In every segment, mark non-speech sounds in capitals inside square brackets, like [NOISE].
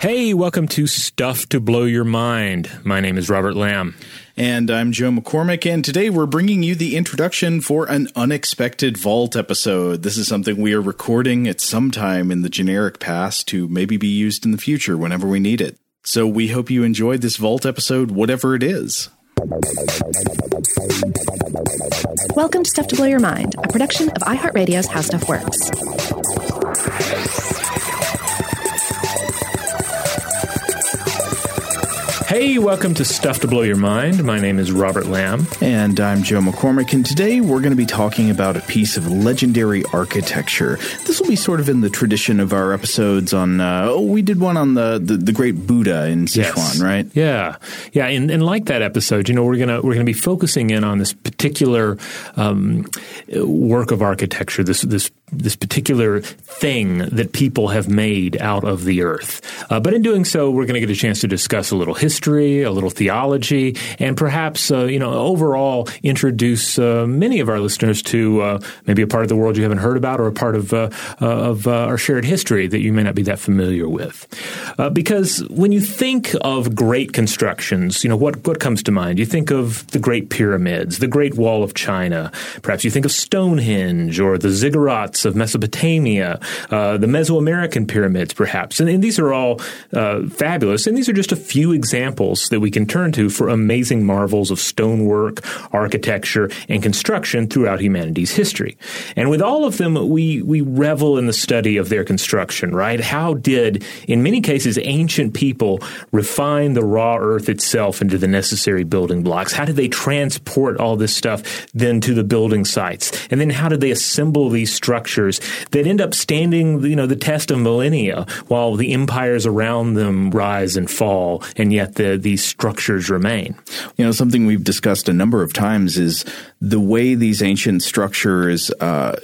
Hey, welcome to Stuff to Blow Your Mind. My name is Robert Lamb. And I'm Joe McCormick, and today we're bringing you the introduction for an unexpected Vault episode. This is something we are recording at some time in the generic past to maybe be used in the future whenever we need it. So we hope you enjoyed this Vault episode, whatever it is. Welcome to Stuff to Blow Your Mind, a production of iHeartRadio's How Stuff Works. Hey, welcome to Stuff to Blow Your Mind. My name is Robert Lamb. And I'm Joe McCormick, and today we're going to be talking about a piece of legendary architecture. This will be sort of in the tradition of our episodes on, uh, oh, we did one on the, the, the great Buddha in Sichuan, Yes. right? Yeah, yeah, and, and like that episode, you know, we're gonna we're gonna be focusing in on this particular um, work of architecture, this this this particular thing that people have made out of the earth. Uh, but in doing so, we're going to get a chance to discuss a little history, a little theology, and perhaps uh, you know overall introduce uh, many of our listeners to uh, maybe a part of the world you haven't heard about, or a part of uh, uh, of our shared history that you may not be that familiar with. Because when you think of great constructions, you know what what comes to mind? You think of the Great Pyramids, the Great Wall of China. Perhaps you think of Stonehenge or the ziggurats of Mesopotamia, uh, the Mesoamerican pyramids, perhaps. And, and these are all uh, fabulous. And these are just a few examples that we can turn to for amazing marvels of stonework, architecture, and construction throughout humanity's history. And with all of them, we we revel in the study of their construction. Right? How did, in many cases, ancient people refine the raw earth itself into the necessary building blocks? How did they transport all this stuff then to the building sites? And then how did they assemble these structures that end up standing, you know, the test of millennia while the empires around them rise and fall, and yet the, these structures remain? You know, something we've discussed a number of times is the way these ancient structures uh,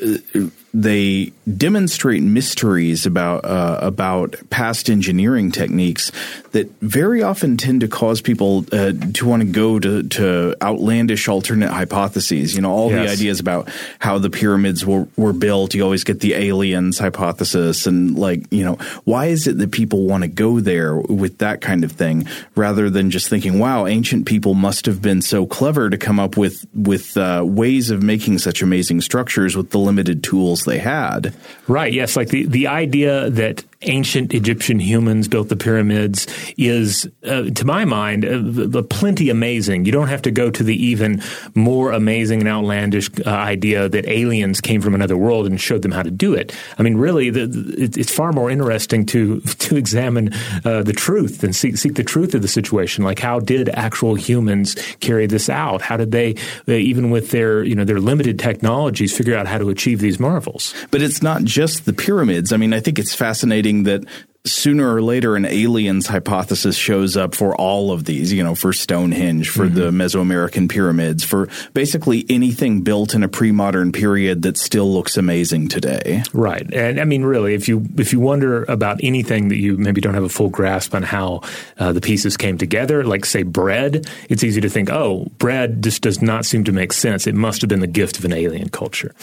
they demonstrate mysteries about uh, about past engineering techniques that very often tend to cause people uh, to want to go to, to outlandish alternate hypotheses. You know, all the ideas about how the pyramids were, were built. You always get the aliens hypothesis, and like you know, why is it that people want to go there with that kind of thing rather than just thinking, "Wow, ancient people must have been so clever to come up with with uh, ways of making such amazing structures with the limited tools they had." Right. Yes. Like the, the idea that ancient Egyptian humans built the pyramids is, uh, to my mind, uh, plenty amazing. You don't have to go to the even more amazing and outlandish uh, idea that aliens came from another world and showed them how to do it. I mean, really, the, the, it's far more interesting to [LAUGHS] to examine uh, the truth and seek seek the truth of the situation. Like, how did actual humans carry this out? How did they, even with their you know their limited technologies, figure out how to achieve these marvels? But it's not just the pyramids. I mean, I think it's fascinating that sooner or later an aliens hypothesis shows up for all of these, you know, for Stonehenge, for the Mesoamerican pyramids, for basically anything built in a pre-modern period that still looks amazing today. Right, and I mean, really, if you if you wonder about anything that you maybe don't have a full grasp on how uh, the pieces came together, like say bread, it's easy to think, oh, bread just does not seem to make sense. It must have been the gift of an alien culture.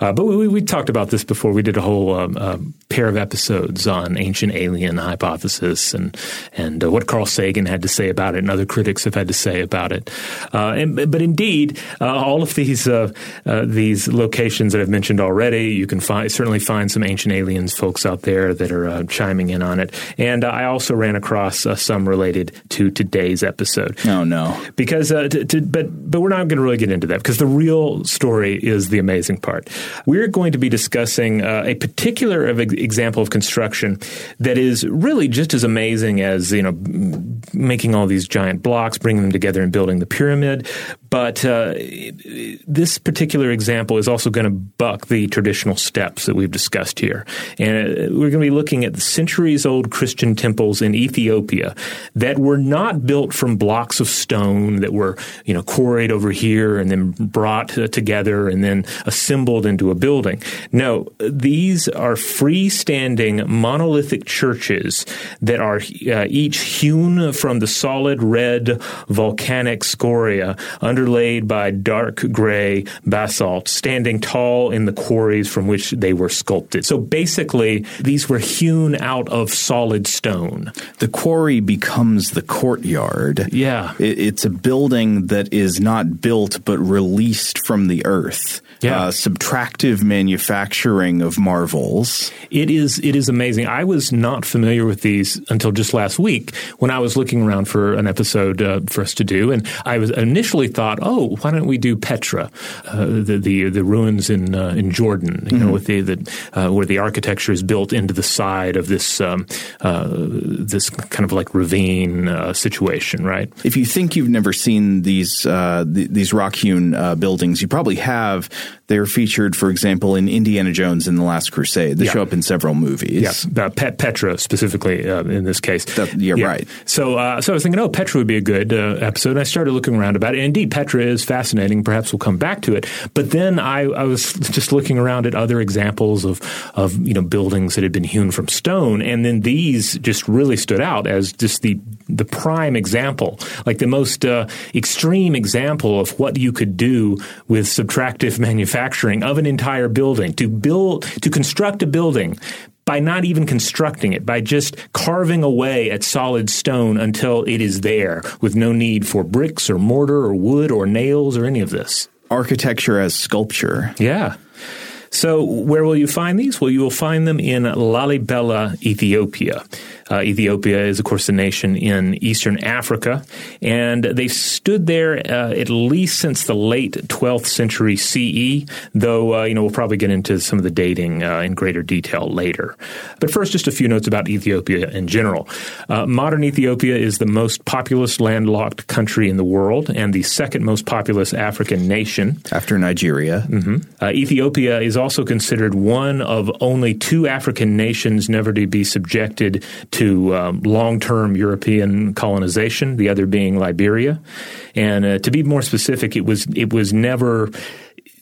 Uh, but we, we, talked about this before. We did a whole um, um, pair of episodes on ancient alien hypothesis and and uh, what Carl Sagan had to say about it, and other critics have had to say about it. Uh, and, but indeed, uh, all of these uh, uh, these locations that I've mentioned already, you can find certainly find some ancient aliens folks out there that are uh, chiming in on it. And uh, I also ran across uh, some related to today's episode Oh no. because uh, to, to, but but we're not going to really get into that because the real story is the amazing part. We're going to be discussing uh, a particular of example of construction that is really just as amazing as you know making all these giant blocks, bringing them together, and building the pyramid. But uh, this particular example is also going to buck the traditional steps that we've discussed here, and uh, we're going to be looking at centuries-old Christian temples in Ethiopia that were not built from blocks of stone that were you know quarried over here and then brought uh, together and then assembled into a building. No, these are freestanding monolithic churches that are uh, each hewn from the solid red volcanic scoria underlaid by dark gray basalt, standing tall in the quarries from which they were sculpted. So basically, these were hewn out of solid stone. The quarry becomes the courtyard. Yeah. It, it's a building that is not built but released from the earth. Yeah. Uh, subtractive manufacturing of marvels. It is it is amazing. I was not familiar with these until just last week when I was looking around for an episode uh, for us to do, and I was initially thought, oh, why don't we do Petra, uh, the, the the ruins in uh, in Jordan, you know, with the, the uh, where the architecture is built into the side of this um, uh, this kind of like ravine uh, situation, right? If you think you've never seen these uh, th- these rock hewn uh, buildings, you probably have. They're featured, for example, in Indiana Jones and the Last Crusade. They Yeah. show up in several movies. Yeah, uh, Pet Petra specifically uh, in this case. That- you're right. So, uh, so I was thinking, oh, Petra would be a good uh, episode. And I started looking around about it. And indeed, Petra is fascinating. Perhaps we'll come back to it. But then I, I was just looking around at other examples of of you know buildings that had been hewn from stone, and then these just really stood out as just the the prime example, like the most uh, extreme example of what you could do with subtractive [LAUGHS] manufacturing of an entire building to build to construct a building by not even constructing it, by just carving away at solid stone until it is there with no need for bricks or mortar or wood or nails or any of this. Architecture as sculpture. Yeah. So, where will you find these? Well, you will find them in Lalibela, Ethiopia. Uh, Ethiopia is, of course, a nation in eastern Africa, and they've stood there uh, at least since the late 12th century CE, though, uh, you know, we'll probably get into some of the dating uh, in greater detail later. But first, just a few notes about Ethiopia in general. Uh, modern Ethiopia is the most populous landlocked country in the world and the second most populous African nation. After Nigeria. Uh, Ethiopia is also considered one of only two African nations never to be subjected to um, long-term European colonization. The other being Liberia, and uh, to be more specific, it was it was never.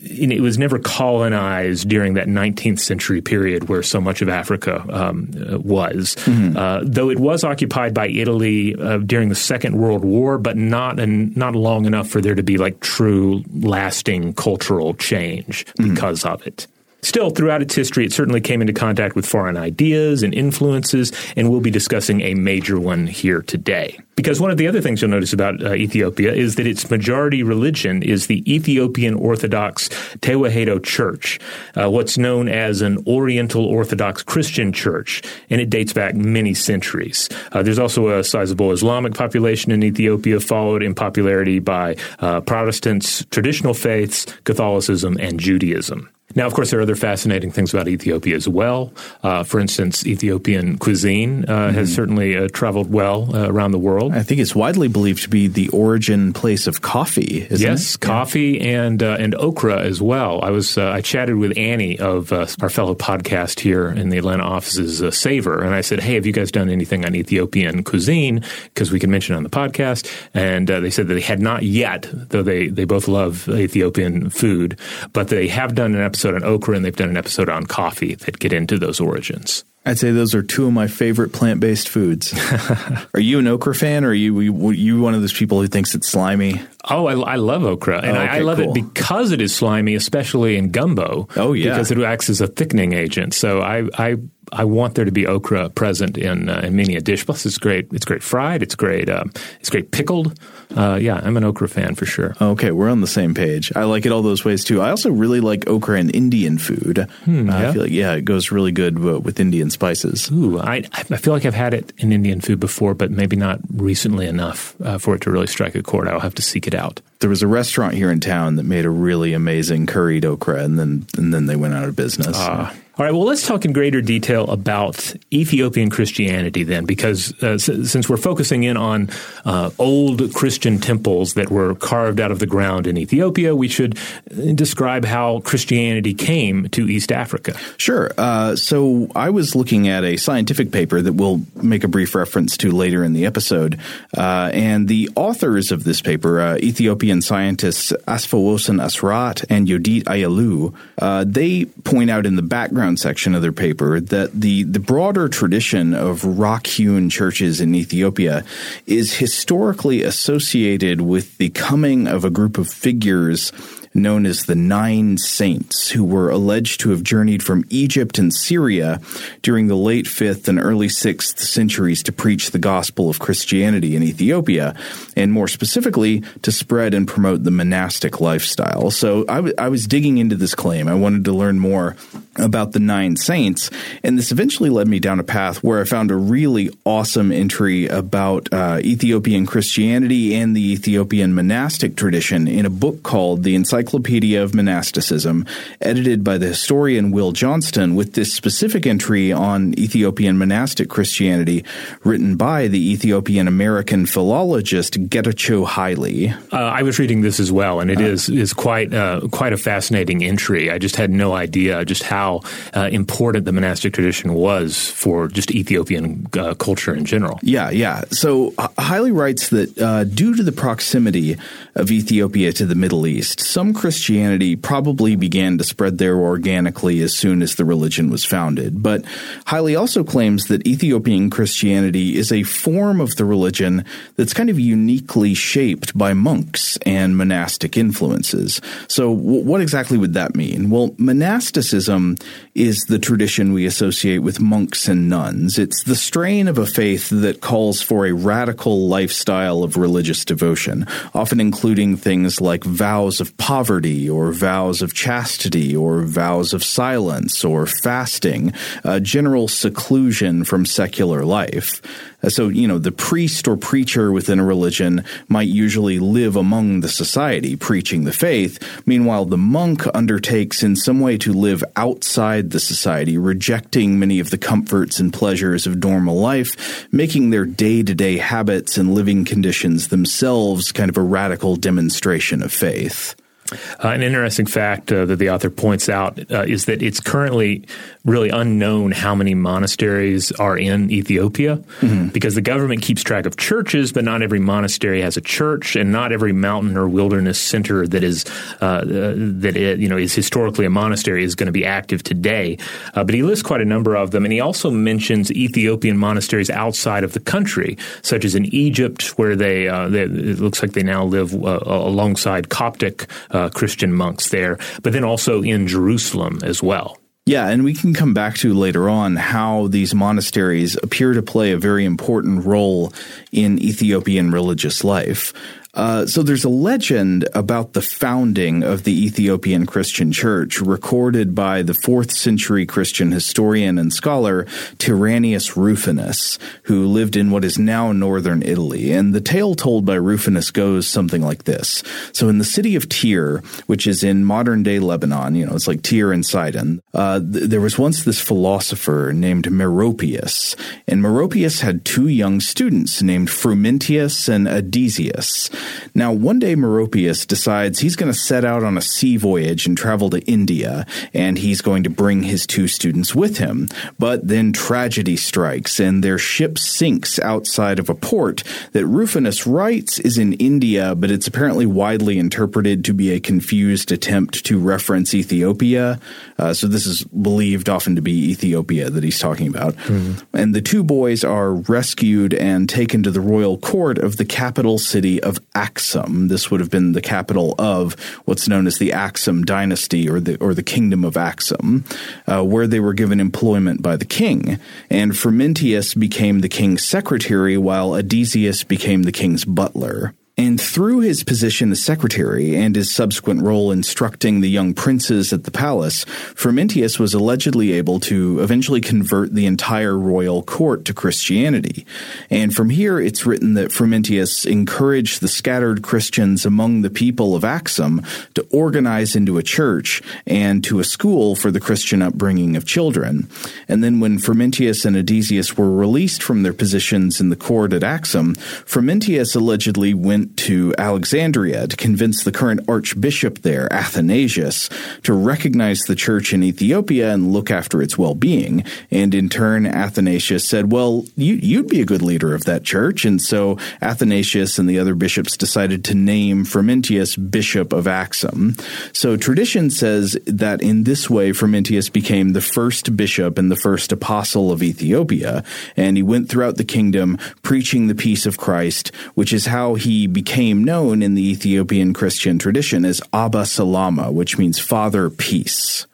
It was never colonized during that 19th century period where so much of Africa um, uh, was. Uh, though it was occupied by Italy uh, during the Second World War, but not and not long enough for there to be like true, lasting cultural change because of it. Still, throughout its history, it certainly came into contact with foreign ideas and influences, and we'll be discussing a major one here today. Because one of the other things you'll notice about uh, Ethiopia is that its majority religion is the Ethiopian Orthodox Tewahedo Church, uh, what's known as an Oriental Orthodox Christian church, and it dates back many centuries. Uh, there's also a sizable Islamic population in Ethiopia, followed in popularity by uh, Protestants, traditional faiths, Catholicism, and Judaism. Now, of course, there are other fascinating things about Ethiopia as well. Uh, for instance, Ethiopian cuisine uh, has certainly uh, traveled well uh, around the world. I think it's widely believed to be the origin place of coffee, isn't yes, it? coffee and uh, and okra as well. I was uh, I chatted with Annie of uh, our fellow podcast here in the Atlanta offices, uh, Savor, and I said, "Hey, have you guys done anything on Ethiopian cuisine? Because we can mention it on the podcast." And uh, they said that they had not yet, though they they both love Ethiopian food, but they have done an episode on okra and they've done an episode on coffee that get into those origins. I'd say those are two of my favorite plant based foods. [LAUGHS] are you an okra fan or are you, you, you one of those people who thinks it's slimy? Oh, I, I love okra, and Oh, I, I love cool. it because it is slimy, especially in gumbo. Oh, yeah. because it acts as a thickening agent. So I I, I want there to be okra present in uh, in many a dish. Plus, it's great. It's great fried. It's great. Um, it's great pickled. Uh, yeah, I'm an okra fan for sure. Okay, we're on the same page. I like it all those ways too. I also really like okra in Indian food. Uh, I yeah? feel like, yeah, it goes really good uh, with Indian spices. Ooh, I I feel like I've had it in Indian food before, but maybe not recently enough uh, for it to really strike a chord. I'll have to seek it out. There was a restaurant here in town that made a really amazing curried okra, and then and then they went out of business. Ah. All right, well, let's talk in greater detail about Ethiopian Christianity then, because uh, s- since we're focusing in on uh, old Christian temples that were carved out of the ground in Ethiopia, we should uh, describe how Christianity came to East Africa. Sure. Uh, so I was looking at a scientific paper that we'll make a brief reference to later in the episode, uh, and the authors of this paper, uh, Ethiopian scientists Asfawossen Asrat and Yodit Ayalu, uh, they point out in the background background section of their paper that the, the broader tradition of rock hewn churches in Ethiopia is historically associated with the coming of a group of figures known as the Nine Saints, who were alleged to have journeyed from Egypt and Syria during the late 5th and early 6th centuries to preach the gospel of Christianity in Ethiopia, and more specifically, to spread and promote the monastic lifestyle. So I, w- I was digging into this claim. I wanted to learn more about the Nine Saints, and this eventually led me down a path where I found a really awesome entry about uh, Ethiopian Christianity and the Ethiopian monastic tradition in a book called The Encyclopedia Encyclopedia of Monasticism, edited by the historian Will Johnston, with this specific entry on Ethiopian monastic Christianity written by the Ethiopian American philologist Getachew Haile. Uh, I was reading this as well, and it uh, is is quite uh, quite a fascinating entry. I just had no idea just how uh, important the monastic tradition was for just Ethiopian uh, culture in general. Yeah, yeah. So Haile writes that uh, due to the proximity of Ethiopia to the Middle East, some Christianity probably began to spread there organically as soon as the religion was founded, but Haile also claims that Ethiopian Christianity is a form of the religion that's kind of uniquely shaped by monks and monastic influences. So, w- what exactly would that mean? Well, monasticism is the tradition we associate with monks and nuns. It's the strain of a faith that calls for a radical lifestyle of religious devotion, often including things like vows of poverty poverty or vows of chastity or vows of silence or fasting, uh, general seclusion from secular life. Uh, so, you know, the priest or preacher within a religion might usually live among the society, preaching the faith. Meanwhile, the monk undertakes in some way to live outside the society, rejecting many of the comforts and pleasures of normal life, making their day to day habits and living conditions themselves kind of a radical demonstration of faith. Uh, an interesting fact uh, that the author points out uh, is that it's currently really unknown how many monasteries are in Ethiopia mm-hmm. because the government keeps track of churches, but not every monastery has a church, and not every mountain or wilderness center that is uh, uh, that it, you know is historically a monastery is going to be active today. Uh, but he lists quite a number of them, and he also mentions Ethiopian monasteries outside of the country, such as in Egypt, where they, they it looks like they now live alongside Coptic uh, Christian monks there, but then also in Jerusalem as well. Yeah, and we can come back to later on how these monasteries appear to play a very important role in Ethiopian religious life. Uh, so there's a legend about the founding of the Ethiopian Christian Church recorded by the fourth century Christian historian and scholar Tyrannius Rufinus, who lived in what is now northern Italy. And the tale told by Rufinus goes something like this. So in the city of Tyre, which is in modern day Lebanon, you know, it's like Tyre and Sidon, uh, th- there was once this philosopher named Meropius. And Meropius had two young students named Frumentius and Adesius. Now, one day Meropius decides he's going to set out on a sea voyage and travel to India, and he's going to bring his two students with him. But then tragedy strikes, and their ship sinks outside of a port that Rufinus writes is in India, but it's apparently widely interpreted to be a confused attempt to reference Ethiopia. Uh, so this is believed often to be Ethiopia that he's talking about. Mm-hmm. And the two boys are rescued and taken to the royal court of the capital city of Axum. This would have been the capital of what's known as the Axum dynasty or the or the kingdom of Axum, uh, where they were given employment by the king. And Frumentius became the king's secretary, while Adesius became the king's butler. And through his position as secretary and his subsequent role instructing the young princes at the palace, Frumentius was allegedly able to eventually convert the entire royal court to Christianity. And from here, it's written that Frumentius encouraged the scattered Christians among the people of Axum to organize into a church and to a school for the Christian upbringing of children. And then when Frumentius and Adesius were released from their positions in the court at Axum, Frumentius allegedly went to Alexandria to convince the current archbishop there, Athanasius, to recognize the church in Ethiopia and look after its well being. And in turn, Athanasius said, Well, you, would be a good leader of that church. And so Athanasius and the other bishops decided to name Frumentius Bishop of Axum. So tradition says that in this way, Frumentius became the first bishop and the first apostle of Ethiopia. And he went throughout the kingdom preaching the peace of Christ, which is how he became known in the Ethiopian Christian tradition as Abba Salama, which means Father Peace.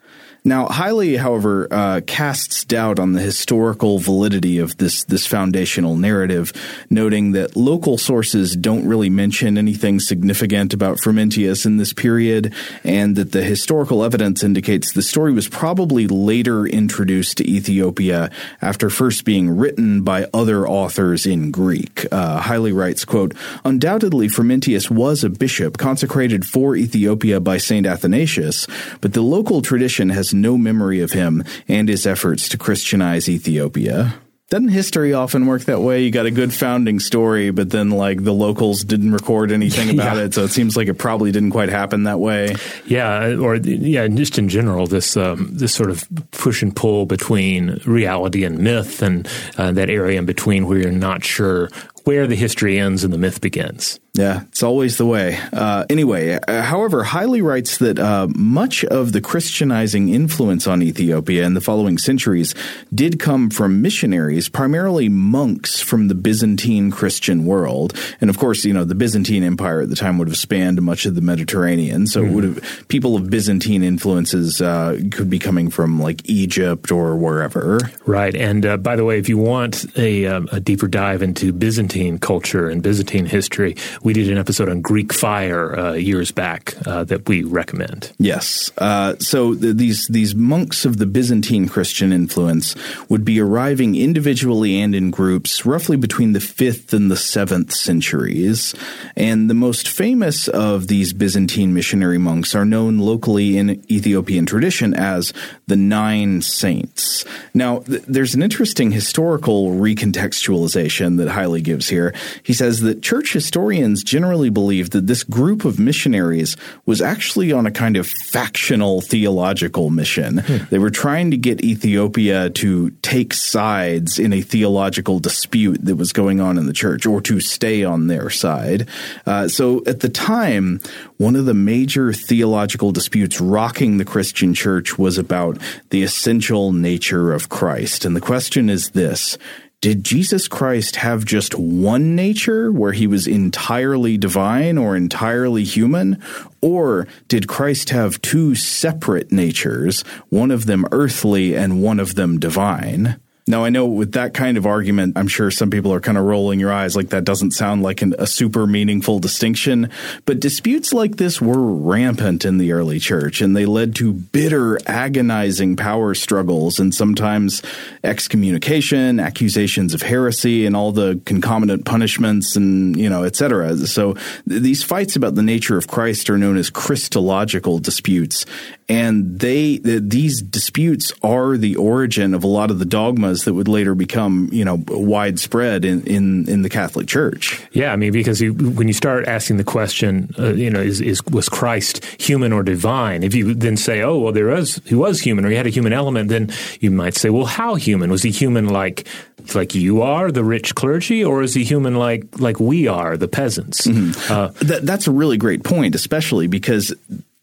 Now, Haile, however, uh, casts doubt on the historical validity of this this foundational narrative, noting that local sources don't really mention anything significant about Frumentius in this period, and that the historical evidence indicates the story was probably later introduced to Ethiopia after first being written by other authors in Greek. Uh, Haile writes, "quote Undoubtedly, Frumentius was a bishop consecrated for Ethiopia by Saint Athanasius, but the local tradition has no memory of him and his efforts to Christianize Ethiopia. Doesn't history often work that way? You got a good founding story, but then like the locals didn't record anything [LAUGHS] about yeah. it, so it seems like it probably didn't quite happen that way. Yeah, or yeah, just in general, this um, this sort of push and pull between reality and myth, and uh, that area in between where you're not sure where the history ends and the myth begins. Yeah, it's always the way. Uh, anyway, uh, however, Haile writes that uh, much of the Christianizing influence on Ethiopia in the following centuries did come from missionaries, primarily monks from the Byzantine Christian world. And of course, you know, the Byzantine Empire at the time would have spanned much of the Mediterranean. So mm-hmm. would have, people of Byzantine influences uh, could be coming from like Egypt or wherever. Right. And uh, by the way, if you want a, um, a deeper dive into Byzantine culture and Byzantine history, we did an episode on Greek fire uh, years back uh, that we recommend. Yes. Uh, so th- these these monks of the Byzantine Christian influence would be arriving individually and in groups roughly between the fifth and the seventh centuries, and the most famous of these Byzantine missionary monks are known locally in Ethiopian tradition as the Nine Saints. Now, th- there's an interesting historical recontextualization that Haile gives here. He says that church historians generally believed that this group of missionaries was actually on a kind of factional theological mission. Hmm. They were trying to get Ethiopia to take sides in a theological dispute that was going on in the church or to stay on their side. Uh, so at the time, one of the major theological disputes rocking the Christian church was about the essential nature of Christ. And the question is this did Jesus Christ have just one nature where he was entirely divine or entirely human? Or did Christ have two separate natures, one of them earthly and one of them divine? Now, I know with that kind of argument, I'm sure some people are kind of rolling your eyes like that doesn't sound like an, a super meaningful distinction. But disputes like this were rampant in the early church, and they led to bitter, agonizing power struggles and sometimes excommunication, accusations of heresy, and all the concomitant punishments and, you know, et cetera. So th- these fights about the nature of Christ are known as Christological disputes. And they, th- these disputes are the origin of a lot of the dogmas that would later become, you know, widespread in, in, in the Catholic Church. Yeah, I mean, because you, when you start asking the question, uh, you know, is, is was Christ human or divine? If you then say, oh, well, there was he was human or he had a human element, then you might say, well, how human was he? Human like like you are, the rich clergy, or is he human like like we are, the peasants? Mm-hmm. Uh, that, that's a really great point, especially because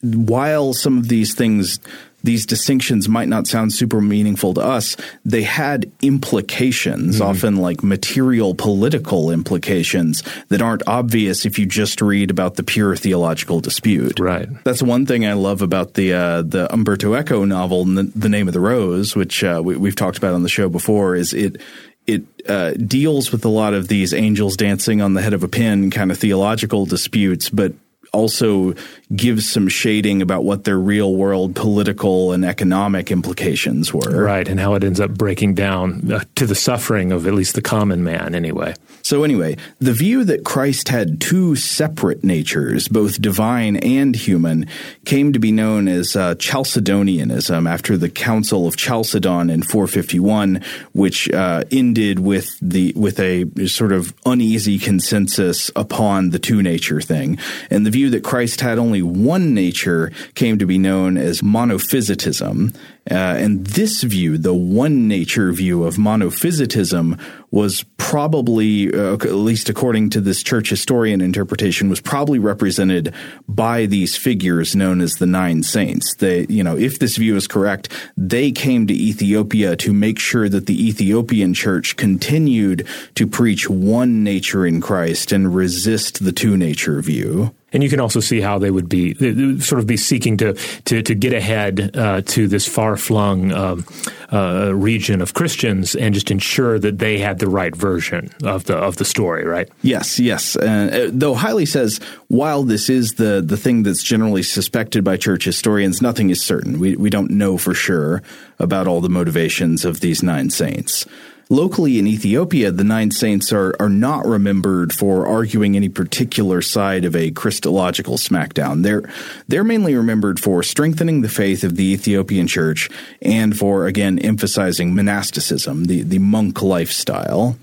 while some of these things these distinctions might not sound super meaningful to us, they had implications, mm-hmm. often like material political implications that aren't obvious if you just read about the pure theological dispute. Right. That's one thing I love about the uh, the Umberto Eco novel, The Name of the Rose, which uh, we, have talked about on the show before, is it it uh, deals with a lot of these angels dancing on the head of a pin kind of theological disputes, but also gives some shading about what their real world political and economic implications were. Right, and how it ends up breaking down uh, to the suffering of at least the common man, anyway. So, anyway, the view that Christ had two separate natures, both divine and human, came to be known as uh, Chalcedonianism after the Council of Chalcedon in 451, which uh, ended with the with a sort of uneasy consensus upon the two nature thing. And the view that Christ had only one nature came to be known as monophysitism. Uh, and this view, the one nature view of monophysitism, was probably, uh, at least according to this church historian interpretation, was probably represented by these figures known as the nine saints. They, you know, if this view is correct, they came to Ethiopia to make sure that the Ethiopian church continued to preach one nature in Christ and resist the two nature view. And you can also see how they would be sort of be seeking to to, to get ahead uh, to this far flung um, uh, region of Christians and just ensure that they had the right version of the of the story, right? Yes, yes. Uh, though Haile says while this is the the thing that's generally suspected by church historians, nothing is certain. We we don't know for sure about all the motivations of these nine saints. Locally in Ethiopia, the nine saints are, are not remembered for arguing any particular side of a Christological smackdown. They're, they're mainly remembered for strengthening the faith of the Ethiopian church and for, again, emphasizing monasticism, the, the monk lifestyle.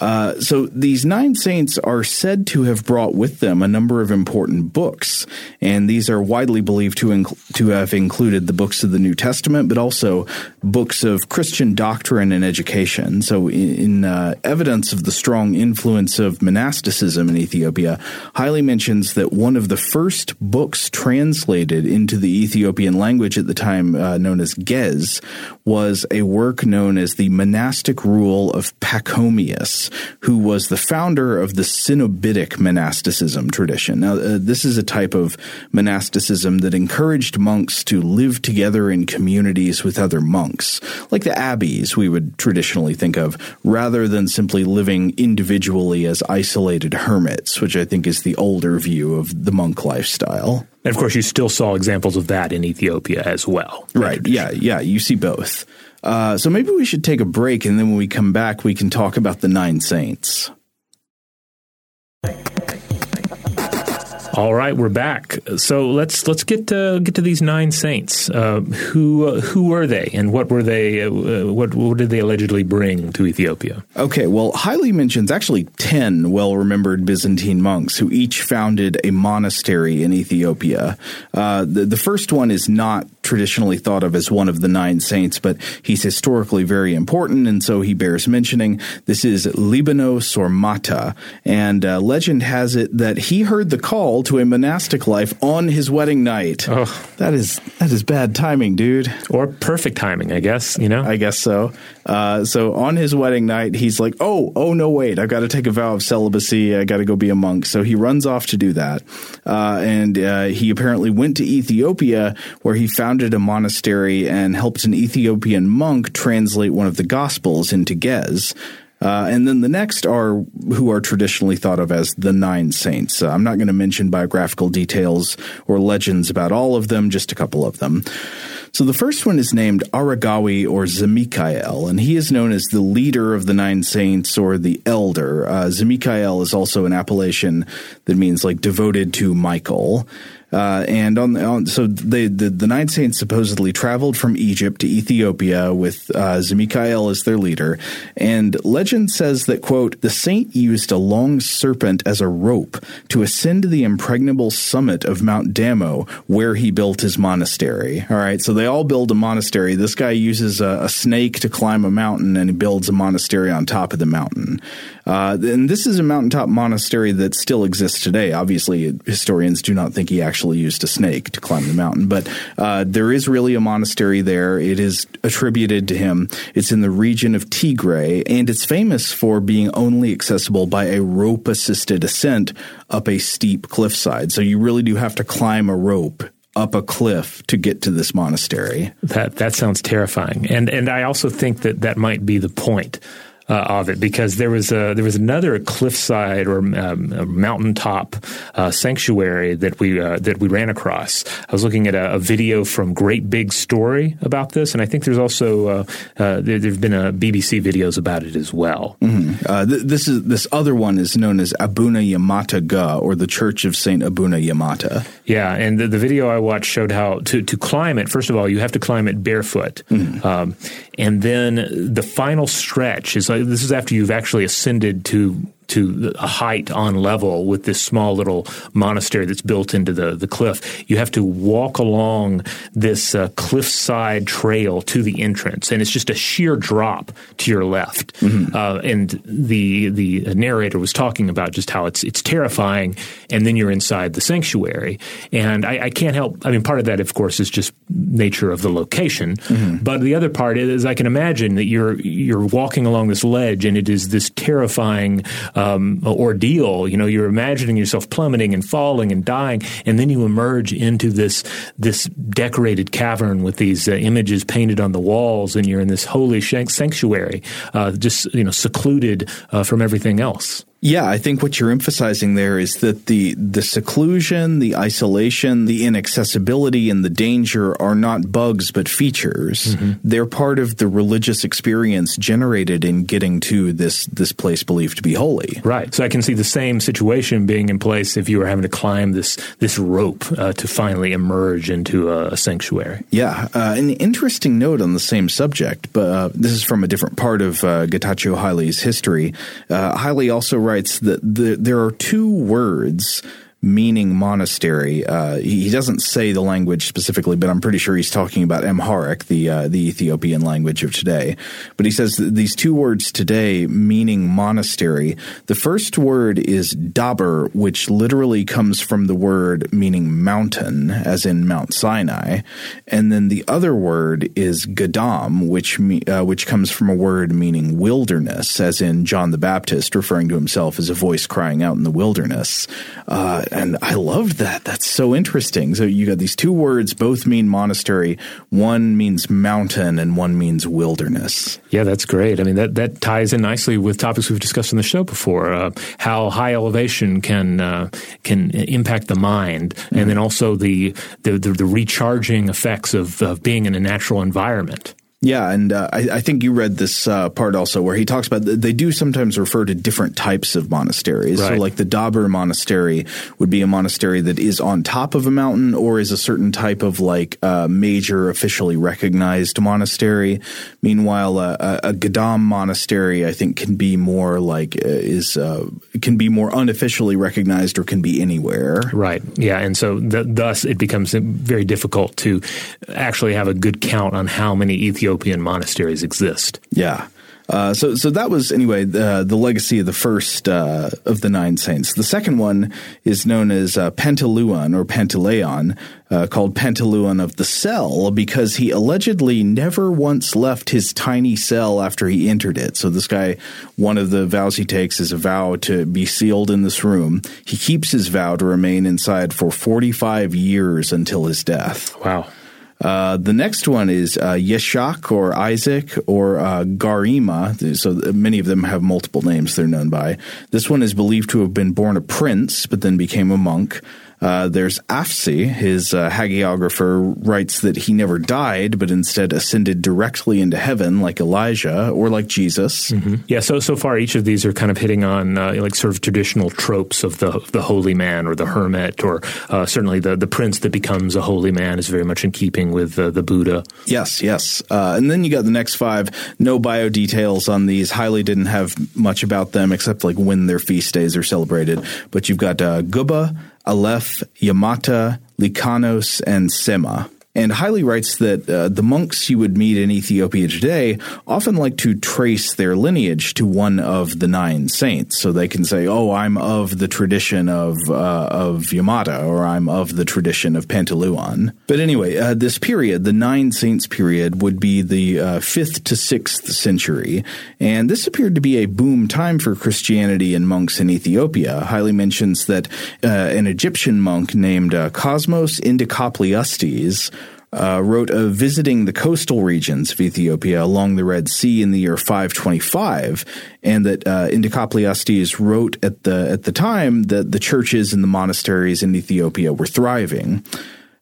Uh, so these nine saints are said to have brought with them a number of important books, and these are widely believed to inc- to have included the books of the New Testament, but also books of Christian doctrine and education. So, in, in uh, evidence of the strong influence of monasticism in Ethiopia, Haile mentions that one of the first books translated into the Ethiopian language at the time, uh, known as Ge'ez, was a work known as the Monastic Rule of Pachomius who was the founder of the Cenobitic monasticism tradition. Now, uh, this is a type of monasticism that encouraged monks to live together in communities with other monks, like the abbeys we would traditionally think of, rather than simply living individually as isolated hermits, which I think is the older view of the monk lifestyle. And of course, you still saw examples of that in Ethiopia as well. Right. Yeah. Yeah. You see both. Uh, so maybe we should take a break, and then when we come back, we can talk about the nine saints. All right, we're back. So let's let's get to get to these nine saints. Uh, who uh, who were they, and what were they? Uh, what what did they allegedly bring to Ethiopia? Okay, well, Haile mentions actually ten well remembered Byzantine monks who each founded a monastery in Ethiopia. Uh, the, the first one is not traditionally thought of as one of the nine saints, but he's historically very important, and so he bears mentioning. This is Libanos or Mata, and uh, legend has it that he heard the call to a monastic life on his wedding night. Oh, that is that is bad timing, dude. Or perfect timing, I guess. You know, I guess so. Uh, so on his wedding night, he's like, "Oh, oh no, wait! I've got to take a vow of celibacy. I got to go be a monk." So he runs off to do that, uh, and uh, he apparently went to Ethiopia, where he founded a monastery and helped an Ethiopian monk translate one of the Gospels into Ge'ez. Uh, and then the next are who are traditionally thought of as the nine saints. Uh, I'm not going to mention biographical details or legends about all of them, just a couple of them. So the first one is named Aragawi or Zemikael, and he is known as the leader of the nine saints or the elder. Uh, Zemikael is also an appellation that means like devoted to Michael. Uh, and on, on so the, the, the nine saints supposedly traveled from Egypt to Ethiopia with uh, as their leader. And legend says that quote the saint used a long serpent as a rope to ascend the impregnable summit of Mount Damo, where he built his monastery. All right, so they all build a monastery. This guy uses a, a snake to climb a mountain, and he builds a monastery on top of the mountain. Uh, and this is a mountaintop monastery that still exists today. Obviously, historians do not think he actually used a snake to climb the mountain, but uh, there is really a monastery there. It is attributed to him. It's in the region of Tigray, and it's famous for being only accessible by a rope assisted ascent up a steep cliffside. So you really do have to climb a rope up a cliff to get to this monastery. That that sounds terrifying, and and I also think that that might be the point uh, of it because there was a, there was another cliffside or um, mountaintop uh, sanctuary that we uh, that we ran across. I was looking at a, a, video from Great Big Story about this, and I think there's also uh, uh, there, have been uh, BBC videos about it as well. Mm-hmm. Th- this is this other one is known as Abuna Yamata Ga or the Church of Saint Abuna Yamata. Yeah, and the, the, video I watched showed how to to climb it. First of all, you have to climb it barefoot, mm-hmm. um, and then the final stretch is this is after you've actually ascended to to a height on level with this small little monastery that's built into the, the cliff. You have to walk along this uh, cliffside trail to the entrance, and it's just a sheer drop to your left. Mm-hmm. Uh, and the the narrator was talking about just how it's it's terrifying, and then you're inside the sanctuary. And I, I can't help. I mean, part of that, of course, is just nature of the location, mm-hmm. but the other part is I can imagine that you're you're walking along this ledge, and it is this terrifying. Uh, um, ordeal. You know, you're imagining yourself plummeting and falling and dying, and then you emerge into this this decorated cavern with these uh, images painted on the walls, and you're in this holy sanctuary, uh, just you know, secluded uh, from everything else. Yeah, I think what you're emphasizing there is that the the seclusion, the isolation, the inaccessibility, and the danger are not bugs but features. Mm-hmm. They're part of the religious experience generated in getting to this this place believed to be holy. Right. So I can see the same situation being in place if you were having to climb this this rope uh, to finally emerge into a, a sanctuary. Yeah, uh, an interesting note on the same subject, but uh, this is from a different part of uh, Getachew Haile's history. Uh, Haile also writes that the, there are two words meaning monastery. Uh, he, he, doesn't say the language specifically, but I'm pretty sure he's talking about Amharic, the uh, the Ethiopian language of today. But he says these two words today meaning monastery. The first word is daber, which literally comes from the word meaning mountain, as in Mount Sinai, and then the other word is gadam, which me, uh, which comes from a word meaning wilderness, as in John the Baptist referring to himself as a voice crying out in the wilderness. Uh, and I loved that. That's so interesting. So you got these two words, both mean monastery. One means mountain, and one means wilderness. Yeah, that's great. I mean, that that ties in nicely with topics we've discussed on the show before. Uh, how high elevation can uh, can impact the mind, mm-hmm. and then also the the, the the recharging effects of, of being in a natural environment. Yeah, and uh, I, I, think you read this uh, part also where he talks about they do sometimes refer to different types of monasteries. Right. So, like the Daber monastery would be a monastery that is on top of a mountain, or is a certain type of like uh, major officially recognized monastery. Meanwhile, uh, a, a Gadam monastery, I think, can be more like uh, is uh, can be more unofficially recognized or can be anywhere. Right. Yeah, and so th- thus it becomes very difficult to actually have a good count on how many Ethiopian Ethiopian monasteries exist. Yeah. Uh, so, so that was anyway the the legacy of the first uh, of the nine saints. The second one is known as uh, Pantaleon or Pantaleon, uh, called Pantaleon of the Cell, because he allegedly never once left his tiny cell after he entered it. So this guy, one of the vows he takes is a vow to be sealed in this room. He keeps his vow to remain inside for forty five years until his death. Wow. Uh, the next one is uh, Yeshak or Isaac or uh, Garima. So many of them have multiple names they're known by. This one is believed to have been born a prince, but then became a monk. Uh, there's Afsi, his uh, hagiographer, writes that he never died, but instead ascended directly into heaven, like Elijah or like Jesus. Mm-hmm. Yeah. So so far, each of these are kind of hitting on uh, like sort of traditional tropes of the the holy man or the hermit, or uh, certainly the the prince that becomes a holy man is very much in keeping with the Buddha. Yes. Yes. Uh, and then you got the next five. No bio details on these. Haile didn't have much about them except like when their feast days are celebrated. But you've got uh, Gubba. Aleph, Yamata, Likanos, and Sema. And Haile writes that uh, the monks you would meet in Ethiopia today often like to trace their lineage to one of the nine saints. So they can say, oh, I'm of the tradition of, uh, of Yamata, or I'm of the tradition of Pantaleon. But anyway, uh, this period, the nine saints period, would be the uh, fifth to sixth century. And this appeared to be a boom time for Christianity and monks in Ethiopia. Haile mentions that uh, an Egyptian monk named uh, Cosmas Indicopleustes uh, wrote of visiting the coastal regions of Ethiopia along the Red Sea in the year 525, and that uh, wrote at the at the time that the churches and the monasteries in Ethiopia were thriving.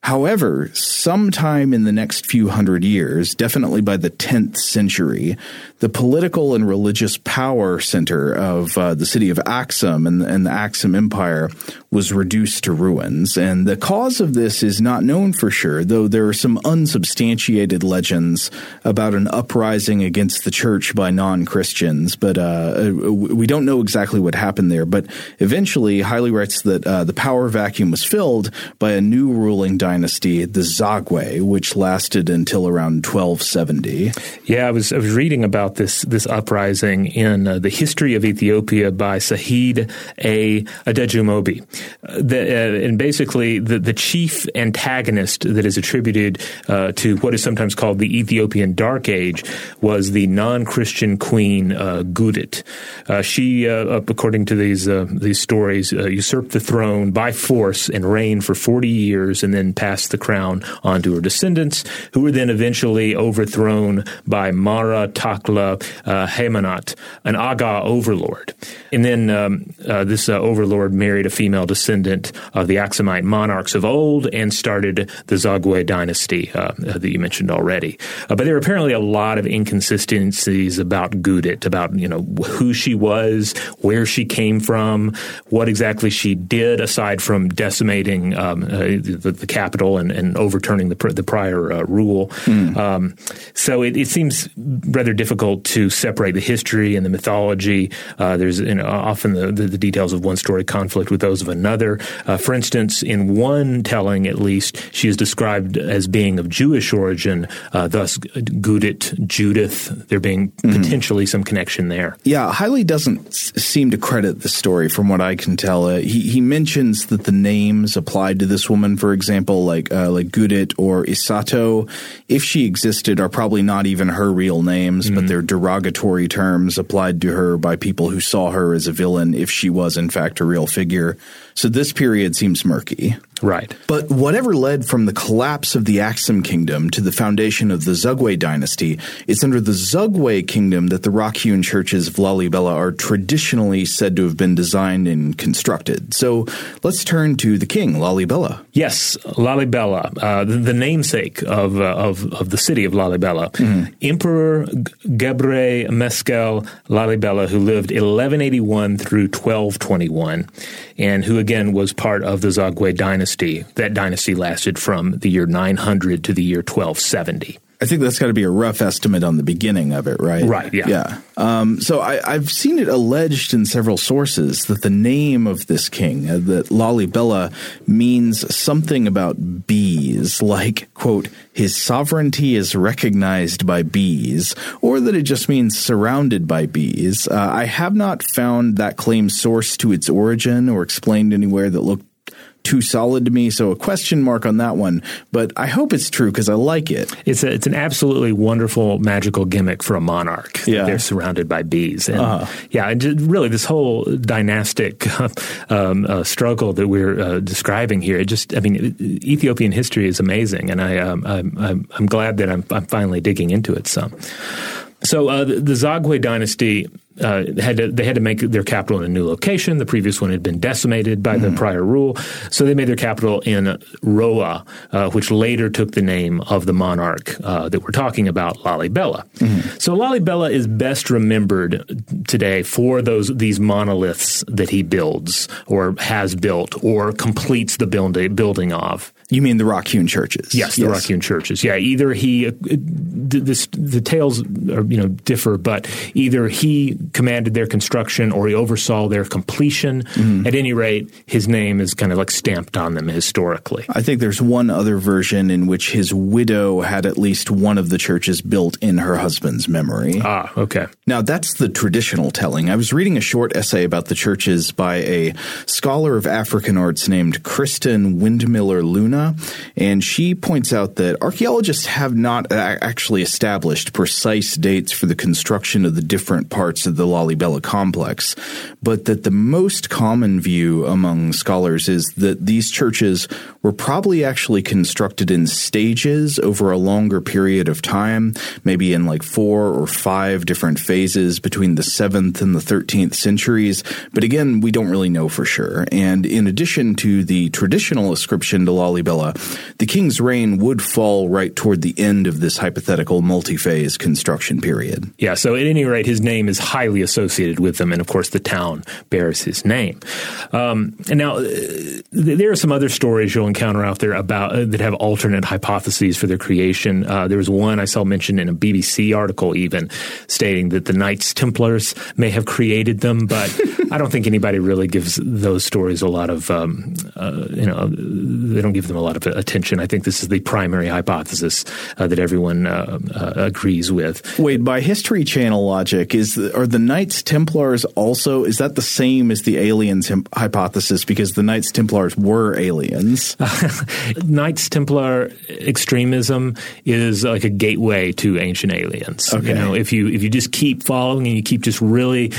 However, sometime in the next few hundred years, definitely by the 10th century, the political and religious power center of uh, the city of Axum and, and, the Axum Empire was reduced to ruins. And the cause of this is not known for sure, though there are some unsubstantiated legends about an uprising against the church by non Christians. But uh, we don't know exactly what happened there. But eventually, Haile writes that uh, the power vacuum was filled by a new ruling dynasty dynasty, the Zagwe, which lasted until around 1270. Yeah, I was I was reading about this this uprising in uh, the history of Ethiopia by Said A. Adejumobi, uh, the, uh, and basically the the chief antagonist that is attributed uh, to what is sometimes called the Ethiopian Dark Age was the non-Christian queen uh, Gudit. Uh, she, according to these these stories, usurped the throne by force and reigned for forty years, and then passed the crown on to her descendants, who were then eventually overthrown by Mara Takla uh, an Agaw overlord. And then um, uh, this uh, overlord married a female descendant of the Aksumite monarchs of old and started the Zagwe dynasty uh, that you mentioned already. Uh, but there were apparently a lot of inconsistencies about Gudit, about you know who she was, where she came from, what exactly she did aside from decimating um, uh, the, the capital capital and, and overturning the, the prior uh, rule. Mm. Um, so it, it, seems rather difficult to separate the history and the mythology. Uh, there's you know, often the, the, the, details of one story conflict with those of another. Uh, for instance, in one telling, at least, she is described as being of Jewish origin, uh, thus Gudit, Judith, there being mm. potentially some connection there. Yeah, Haile doesn't seem to credit the story from what I can tell. Uh, he, he mentions that the names applied to this woman, for example, like uh, like Gudit or Isato, if she existed, are probably not even her real names, mm-hmm. but they're derogatory terms applied to her by people who saw her as a villain if she was in fact a real figure. So this period seems murky. Right. But whatever led from the collapse of the Axum kingdom to the foundation of the Zagwe dynasty, it's under the Zagwe kingdom that the rock hewn churches of Lalibela are traditionally said to have been designed and constructed. So let's turn to the king, Lalibela. Yes, Lalibela, uh, the, the, namesake of, uh, of, of, the city of Lalibela. Mm-hmm. Emperor Gebre Meskel Lalibela, who lived 1181 through 1221, and who again was part of the Zagwe dynasty. That dynasty lasted from the year 900 to the year 1270. I think that's got to be a rough estimate on the beginning of it, right? Right. Yeah. Yeah. Um, so I, have seen it alleged in several sources that the name of this king, uh, that Lalibela, means something about bees, like quote, his sovereignty is recognized by bees, or that it just means surrounded by bees. Uh, I have not found that claim source to its origin or explained anywhere that looked too solid to me. So a question mark on that one. But I hope it's true because I like it. It's a, it's an absolutely wonderful magical gimmick for a monarch. Yeah. they're surrounded by bees. And uh-huh. yeah, and really this whole dynastic [LAUGHS] um, uh, struggle that we're uh, describing here. It just, I mean, Ethiopian history is amazing, and I um, I'm, I'm glad that I'm, I'm finally digging into it some. So uh, the, the Zagwe dynasty uh, had to, they had to make their capital in a new location. The previous one had been decimated by mm-hmm. the prior rule, so they made their capital in Roha, uh, which later took the name of the monarch uh, that we're talking about, Lalibela. Mm-hmm. So Lalibela is best remembered today for those these monoliths that he builds or has built or completes the building building of. You mean the rock hewn churches? Yes, the yes. rock hewn churches. Yeah, either he uh, the, the tales are, you know differ, but either he commanded their construction or he oversaw their completion. Mm-hmm. At any rate, his name is kind of like stamped on them historically. I think there's one other version in which his widow had at least one of the churches built in her husband's memory. Ah, okay. Now, that's the traditional telling. I was reading a short essay about the churches by a scholar of African arts named Kristen Windmuller Luna, and she points out that archaeologists have not actually established precise dates for the construction of the different parts of the Lalibela complex, but that the most common view among scholars is that these churches were probably actually constructed in stages over a longer period of time, maybe in like four or five different phases between the 7th and the 13th centuries. But again, we don't really know for sure. And in addition to the traditional ascription to Lalibela, the king's reign would fall right toward the end of this hypothetical multi-phase construction period. Yeah, so at any rate, his name is highly associated with them, and of course, the town bears his name. Um, and now, uh, there are some other stories you'll encounter out there about uh, that have alternate hypotheses for their creation. Uh, there was one I saw mentioned in a BBC article, even stating that the Knights Templars may have created them, but [LAUGHS] I don't think anybody really gives those stories a lot of, um, uh, you know, they don't give them a lot of attention. I think this is the primary hypothesis uh, that everyone uh, uh, agrees with. Wait, by History Channel logic, is the, are the Knights Templars also is that the same as the aliens hypothesis? Because the Knights Templars were aliens. [LAUGHS] Knights Templar extremism is like a gateway to ancient aliens. Okay. You know, if you if you just keep following and you keep just really,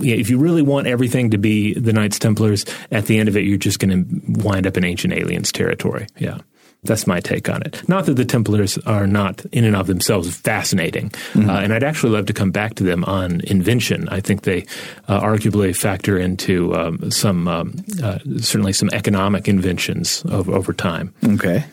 if you really want everything to be the Knights Templars, at the end of it, you're just going to wind up in ancient aliens territory. Yeah. That's my take on it. Not that the Templars are not in and of themselves fascinating, mm-hmm. uh, and I'd actually love to come back to them on invention. I think they uh, arguably factor into um, some um, uh, certainly some economic inventions over, over time. Okay.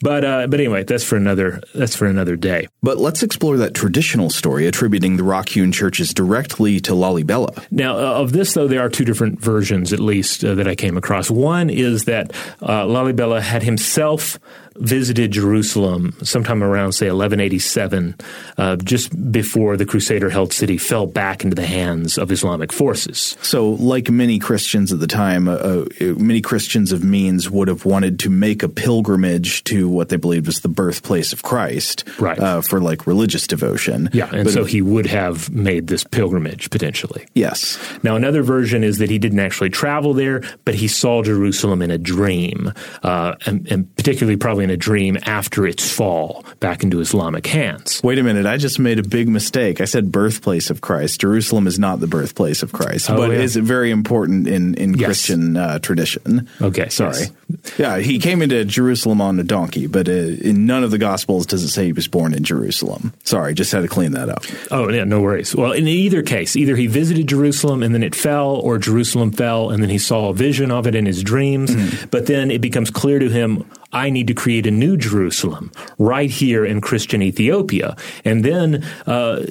But uh, but anyway, that's for another that's for another day. But let's explore that traditional story attributing the rock hewn churches directly to Lalibela. Now, uh, of this though, there are two different versions, at least uh, that I came across. One is that uh, Lalibela had himself visited Jerusalem sometime around, say, 1187, uh, just before the Crusader held city fell back into the hands of Islamic forces. So, like many Christians at the time, uh, uh, many Christians of means would have wanted to make a pilgrimage to what they believed was the birthplace of Christ right. Uh, for like religious devotion. Yeah, and but, so he would have made this pilgrimage potentially. Yes. Now, another version is that he didn't actually travel there, but he saw Jerusalem in a dream, uh, and, and particularly probably in a dream after its fall back into Islamic hands. Wait a minute, I just made a big mistake. I said birthplace of Christ. Jerusalem is not the birthplace of Christ, oh, but yeah. is very important in in yes. Christian uh, tradition. Okay, sorry. Yes. Yeah, he came into Jerusalem on a donkey, but uh, in none of the Gospels does it say he was born in Jerusalem. Sorry, just had to clean that up. Oh yeah, no worries. Well, in either case, either he visited Jerusalem and then it fell, or Jerusalem fell and then he saw a vision of it in his dreams. Mm-hmm. But then it becomes clear to him I need to create a new Jerusalem right here in Christian Ethiopia. And then, uh,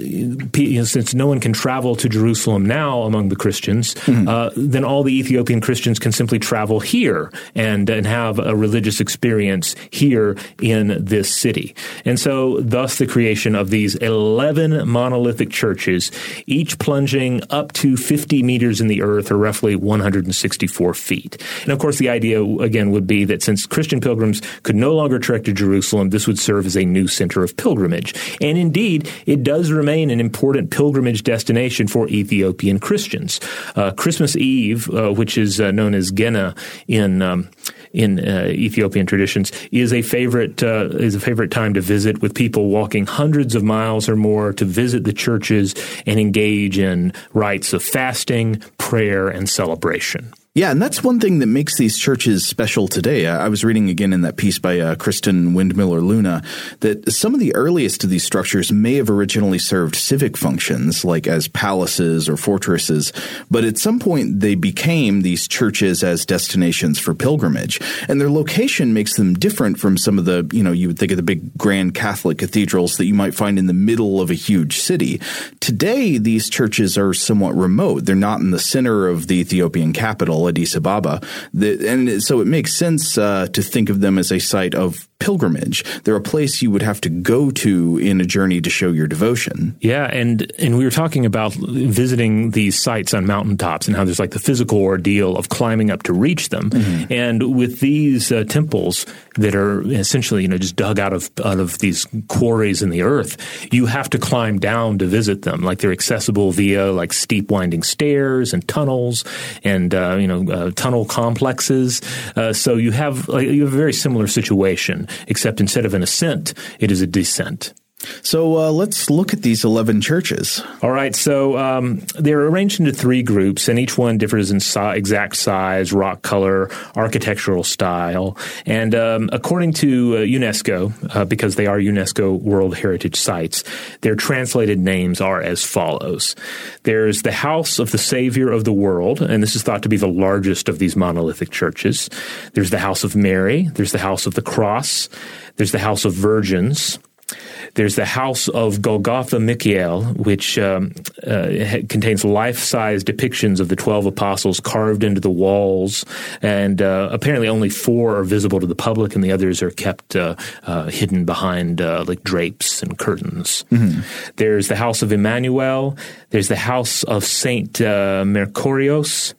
since no one can travel to Jerusalem now among the Christians, mm-hmm. uh, then all the Ethiopian Christians can simply travel here and, and have a religious experience here in this city. And so, thus, the creation of these 11 monolithic churches, each plunging up to 50 meters in the earth, or roughly 164 feet. And of course, the idea, again, would be that since Christian pilgrims pilgrims could no longer trek to Jerusalem, this would serve as a new center of pilgrimage. And indeed, it does remain an important pilgrimage destination for Ethiopian Christians. Uh, Christmas Eve, uh, which is uh, known as Gena in um, in uh, Ethiopian traditions, is a favorite uh, is a favorite time to visit with people walking hundreds of miles or more to visit the churches and engage in rites of fasting, prayer, and celebration. Yeah, and that's one thing that makes these churches special today. I, was reading again in that piece by uh, Kristen Windmuller Luna that some of the earliest of these structures may have originally served civic functions, like as palaces or fortresses, but at some point they became these churches as destinations for pilgrimage. And their location makes them different from some of the, you know, you would think of the big grand Catholic cathedrals that you might find in the middle of a huge city. Today, these churches are somewhat remote. They're not in the center of the Ethiopian capital Addis Ababa. The, and so it makes sense uh, to think of them as a site of pilgrimage. They're a place you would have to go to in a journey to show your devotion. Yeah, and and we were talking about visiting these sites on mountaintops and how there's like the physical ordeal of climbing up to reach them. Mm-hmm. And with these uh, temples that are essentially you know just dug out of out of these quarries in the earth, you have to climb down to visit them. Like they're accessible via like steep winding stairs and tunnels and uh, you know uh, tunnel complexes. Uh, so you have like, you have a very similar situation except instead of an ascent, it is a descent. So uh, let's look at these 11 churches. All right. So um, they're arranged into three groups, and each one differs in si- exact size, rock color, architectural style. And um, according to uh, UNESCO, uh, because they are UNESCO World Heritage Sites, their translated names are as follows There's the House of the Savior of the World, and this is thought to be the largest of these monolithic churches. There's the House of Mary, there's the House of the Cross, there's the House of Virgins. There's the House of Golgotha Michael, which um, uh, contains life-size depictions of the twelve apostles carved into the walls, and uh, apparently only four are visible to the public, and the others are kept uh, uh hidden behind uh, like drapes and curtains. Mm-hmm. There's the House of Emmanuel. There's the House of Saint uh, Mercurios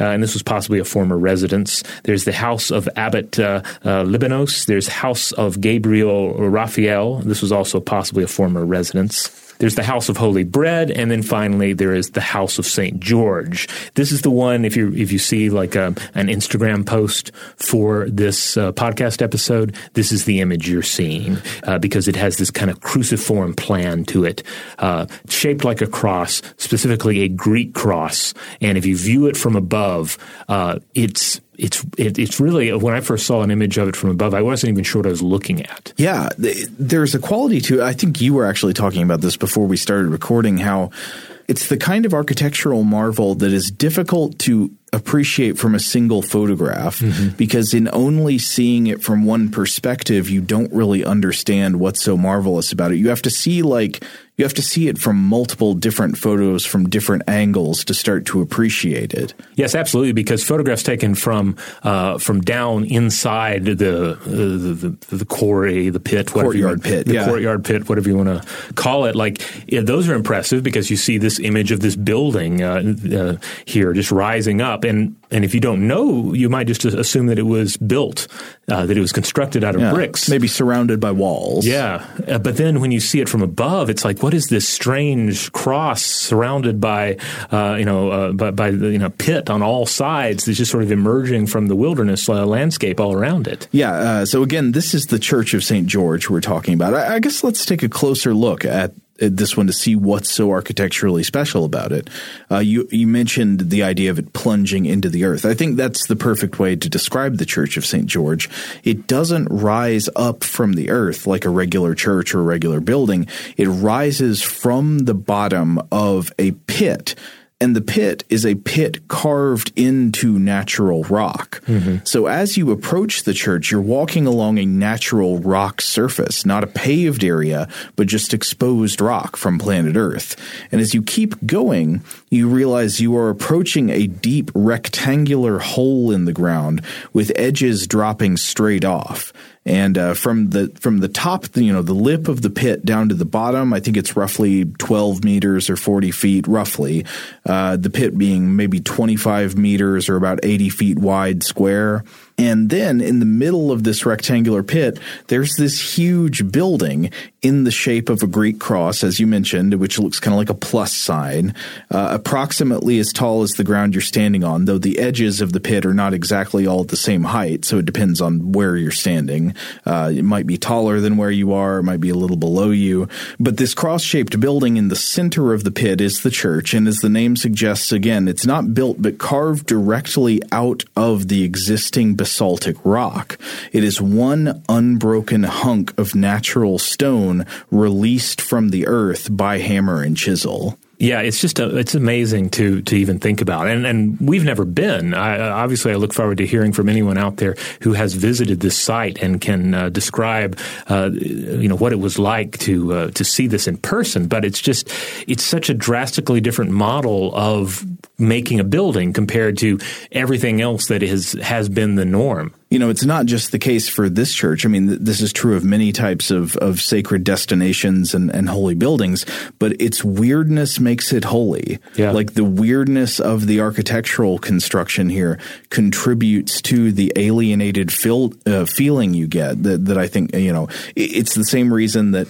uh, and this was possibly a former residence. There's the house of Abbot uh, uh, Libanos. There's house of Gabriel Raphael. This was also possibly a former residence. There's the House of Holy Bread, and then finally there is the House of Saint George. This is the one if you if you see like a, um, an Instagram post for this uh, podcast episode, this is the image you're seeing uh, because it has this kind of cruciform plan to it, uh, shaped like a cross, specifically a Greek cross. And if you view it from above, uh, it's it's it, it's really when I first saw an image of it from above, I wasn't even sure what I was looking at. Yeah, there's a quality to. I think you were actually talking about this before we started recording. How it's the kind of architectural marvel that is difficult to appreciate from a single photograph mm-hmm. because in only seeing it from one perspective you don't really understand what's so marvelous about it you have to see like you have to see it from multiple different photos from different angles to start to appreciate it. Yes, absolutely. Because photographs taken from uh, from down inside the, uh, the, the the quarry, the pit, courtyard pit, the yeah. courtyard pit, whatever you want to call it, like yeah, those are impressive because you see this image of this building uh, uh here just rising up, and and if you don't know, you might just assume that it was built, uh, that it was constructed out of yeah, bricks, maybe surrounded by walls. Yeah, uh, but then when you see it from above, it's like, what is this strange cross surrounded by, uh, you know, uh, by, by, the you know pit on all sides that's just sort of emerging from the wilderness uh, landscape all around it. Yeah. Uh, so again, this is the Church of Saint George we're talking about. I, I guess let's take a closer look at this one to see what's so architecturally special about it. Uh, you you mentioned the idea of it plunging into the earth. I think that's the perfect way to describe the Church of St. George. It doesn't rise up from the earth like a regular church or a regular building. It rises from the bottom of a pit and the pit is a pit carved into natural rock. Mm-hmm. So as you approach the church, you're walking along a natural rock surface, not a paved area, but just exposed rock from planet Earth. And as you keep going, you realize you are approaching a deep rectangular hole in the ground with edges dropping straight off. And uh, from the from the top, you know, the lip of the pit down to the bottom, I think it's roughly 12 meters or 40 feet, roughly. Uh, the pit being maybe 25 meters or about 80 feet wide square. And then in the middle of this rectangular pit, there's this huge building in the shape of a Greek cross, as you mentioned, which looks kind of like a plus sign, uh, approximately as tall as the ground you're standing on, though the edges of the pit are not exactly all at the same height. So it depends on where you're standing. Uh, it might be taller than where you are. It might be a little below you. But this cross shaped building in the center of the pit is the church. And as the name suggests, again, it's not built, but carved directly out of the existing basaltic rock. It is one unbroken hunk of natural stone released from the earth by hammer and chisel. Yeah, it's just a, it's amazing to to even think about, and and we've never been. I, obviously, I look forward to hearing from anyone out there who has visited this site and can uh, describe, uh, you know, what it was like to uh, to see this in person. But it's just it's such a drastically different model of making a building compared to everything else that is has been the norm you know, it's not just the case for this church. I mean, th- this is true of many types of, of sacred destinations and, and holy buildings, but its weirdness makes it holy. Yeah. Like the weirdness of the architectural construction here contributes to the alienated feel, uh, feeling you get that, that I think, you know, it's the same reason that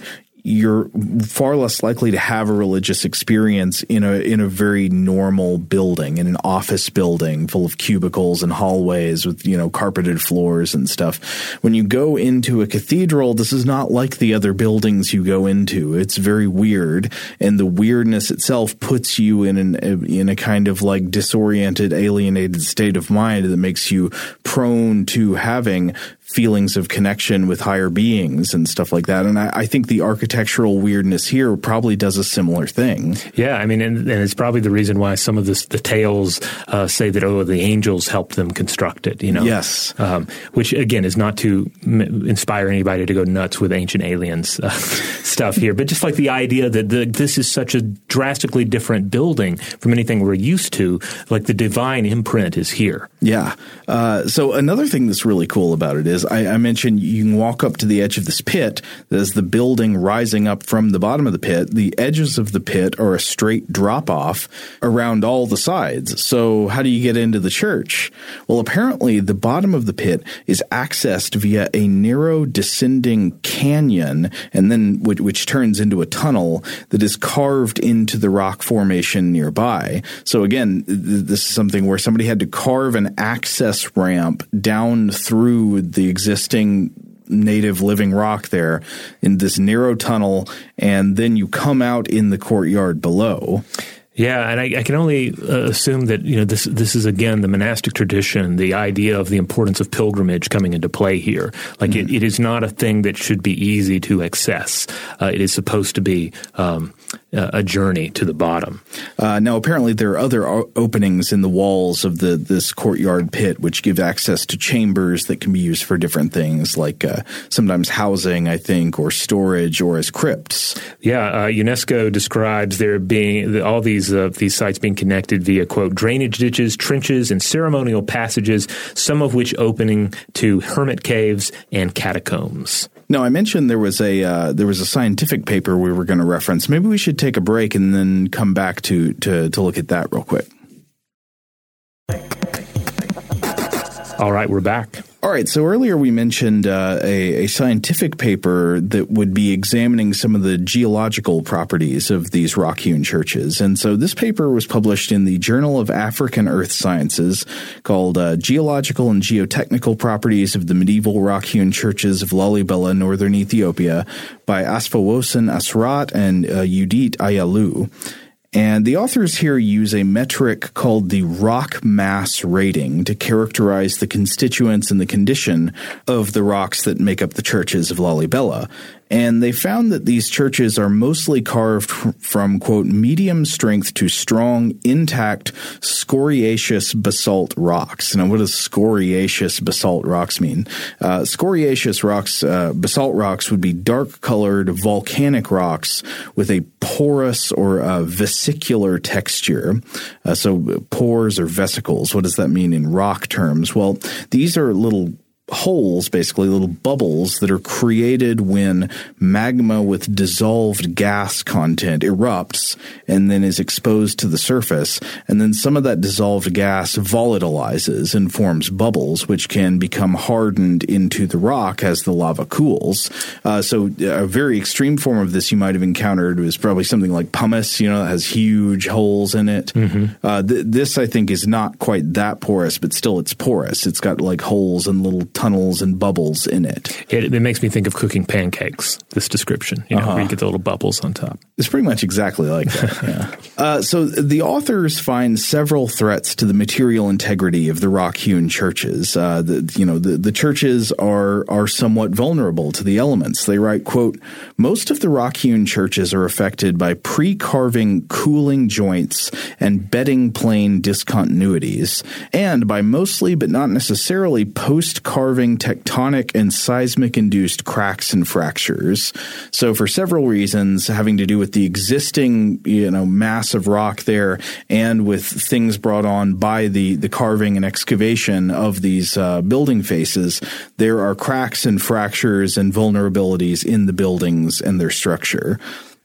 you're far less likely to have a religious experience in a in a very normal building, in an office building full of cubicles and hallways with you know carpeted floors and stuff. When you go into a cathedral, this is not like the other buildings you go into. It's very weird, and the weirdness itself puts you in an in a kind of like disoriented, alienated state of mind that makes you prone to having feelings of connection with higher beings and stuff like that. And I, I, think the architectural weirdness here probably does a similar thing. Yeah, I mean, and, and it's probably the reason why some of this, the tales uh, say that oh, the angels helped them construct it. You know, yes, um, which again is not to m- inspire anybody to go nuts with ancient aliens uh, [LAUGHS] stuff here, but just like the idea that the, this is such a drastically different building from anything we're used to. Like the divine imprint is here. Yeah. Uh, so another thing that's really cool about it is is I, I, mentioned you can walk up to the edge of this pit. There's the building rising up from the bottom of the pit. The edges of the pit are a straight drop off around all the sides. So how do you get into the church? Well, apparently the bottom of the pit is accessed via a narrow descending canyon, and then which, which turns into a tunnel that is carved into the rock formation nearby. So again, this is something where somebody had to carve an access ramp down through the existing native living rock there in this narrow tunnel, and then you come out in the courtyard below. Yeah, and I, I can only uh, assume that you know this. This is again the monastic tradition, the idea of the importance of pilgrimage coming into play here. Like mm-hmm. it, it is not a thing that should be easy to access. Uh, it is supposed to be um, a journey to the bottom. Uh, now, apparently, there are other o- openings in the walls of the this courtyard pit, which give access to chambers that can be used for different things, like uh, sometimes housing, I think, or storage, or as crypts. Yeah, uh, UNESCO describes there being all these uh, these sites being connected via quote drainage ditches, trenches, and ceremonial passages, some of which opening to hermit caves and catacombs. No, I mentioned there was a uh, there was a scientific paper we were going to reference. Maybe we should take a break and then come back to to to look at that real quick. All right, we're back. All right. So earlier we mentioned uh, a, a, scientific paper that would be examining some of the geological properties of these rock hewn churches. And so this paper was published in the Journal of African Earth Sciences called uh, Geological and Geotechnical Properties of the Medieval Rock Hewn Churches of Lalibela, Northern Ethiopia by Asfawossen Asrat and uh, Yudit Ayalu. And the authors here use a metric called the rock mass rating to characterize the constituents and the condition of the rocks that make up the churches of Lalibela and they found that these churches are mostly carved from quote medium strength to strong intact scoriaceous basalt rocks. Now what does scoriaceous basalt rocks mean? Uh, scoriaceous rocks uh, basalt rocks would be dark colored volcanic rocks with a porous or uh, vesicular texture. Uh, so pores or vesicles what does that mean in rock terms? Well these are little holes, basically little bubbles that are created when magma with dissolved gas content erupts and then is exposed to the surface. And then some of that dissolved gas volatilizes and forms bubbles, which can become hardened into the rock as the lava cools. Uh, so a very extreme form of this you might have encountered was probably something like pumice, you know, that has huge holes in it. Mm-hmm. Uh, th- this, I think, is not quite that porous, but still it's porous. It's got like holes and little tunnels and bubbles in it. It, it makes me think of cooking pancakes. This description, you know, uh-huh. where you get the little bubbles on top. It's pretty much exactly like that. [LAUGHS] yeah. Uh, so the authors find several threats to the material integrity of the rock-hewn churches. Uh, the, you know, the, the churches are are somewhat vulnerable to the elements. They write, "quote Most of the rock-hewn churches are affected by pre-carving cooling joints and bedding plane discontinuities, and by mostly but not necessarily post-carving." Carving tectonic and seismic induced cracks and fractures. So for several reasons having to do with the existing, you know, mass of rock there and with things brought on by the, the carving and excavation of these uh, building faces, there are cracks and fractures and vulnerabilities in the buildings and their structure.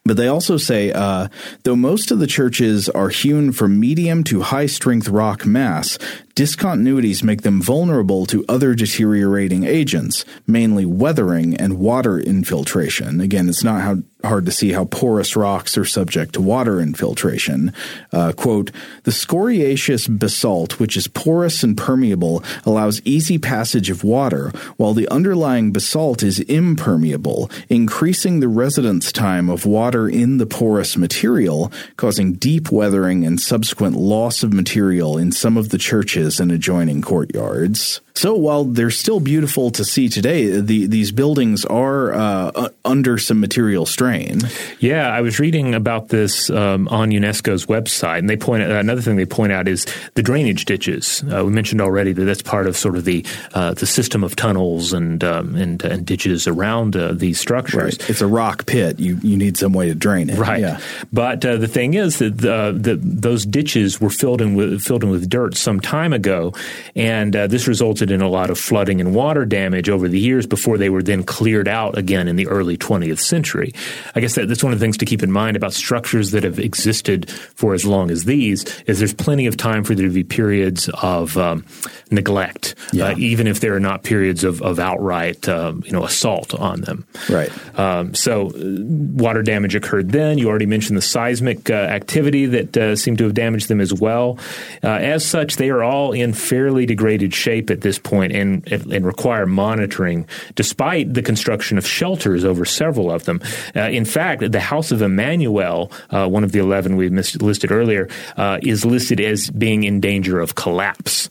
But they also say, uh, though most of the churches are hewn from medium to high strength rock mass, discontinuities make them vulnerable to other deteriorating agents, mainly weathering and water infiltration. Again, it's not how hard to see how porous rocks are subject to water infiltration. Uh, quote, the scoriaceous basalt, which is porous and permeable, allows easy passage of water, while the underlying basalt is impermeable, increasing the residence time of water in the porous material, causing deep weathering and subsequent loss of material in some of the churches and adjoining courtyards. So while they're still beautiful to see today, the, these buildings are uh, under some material strain. Yeah, I was reading about this um, on UNESCO's website, and they point out, another thing they point out is the drainage ditches. Uh, we mentioned already that that's part of sort of the uh, the system of tunnels and um, and, and, ditches around uh, these structures. Right. It's a rock pit. You you need some way to drain it. Right. Yeah. But uh, the thing is that the, the, those ditches were filled in with filled in with dirt some time ago, and uh, this resulted resulted in a lot of flooding and water damage over the years before they were then cleared out again in the early 20th century. I guess that, that's one of the things to keep in mind about structures that have existed for as long as these is there's plenty of time for there to be periods of um, neglect, yeah. uh, even if there are not periods of, of outright um, you know assault on them. Right. Um, so uh, water damage occurred then. You already mentioned the seismic uh, activity that uh, seemed to have damaged them as well. Uh, as such, they are all in fairly degraded shape at this this point and, and require monitoring, despite the construction of shelters over several of them. Uh, in fact, the House of Emmanuel, uh, one of the 11 we listed earlier, uh, is listed as being in danger of collapse.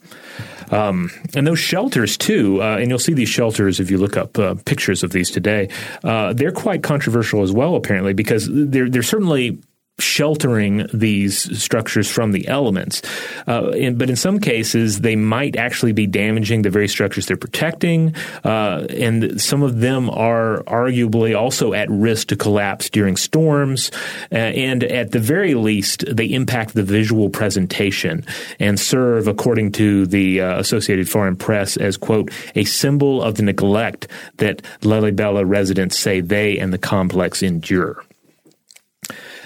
Um, and those shelters too, uh, and you'll see these shelters if you look up uh, pictures of these today. Uh, they're quite controversial as well, apparently, because they're they're certainly sheltering these structures from the elements. Uh, in, but in some cases, they might actually be damaging the very structures they're protecting, uh, and some of them are arguably also at risk to collapse during storms. Uh, and at the very least, they impact the visual presentation and serve, according to the uh, Associated Foreign Press, as quote a symbol of the neglect that Lalibela residents say they and the complex endure.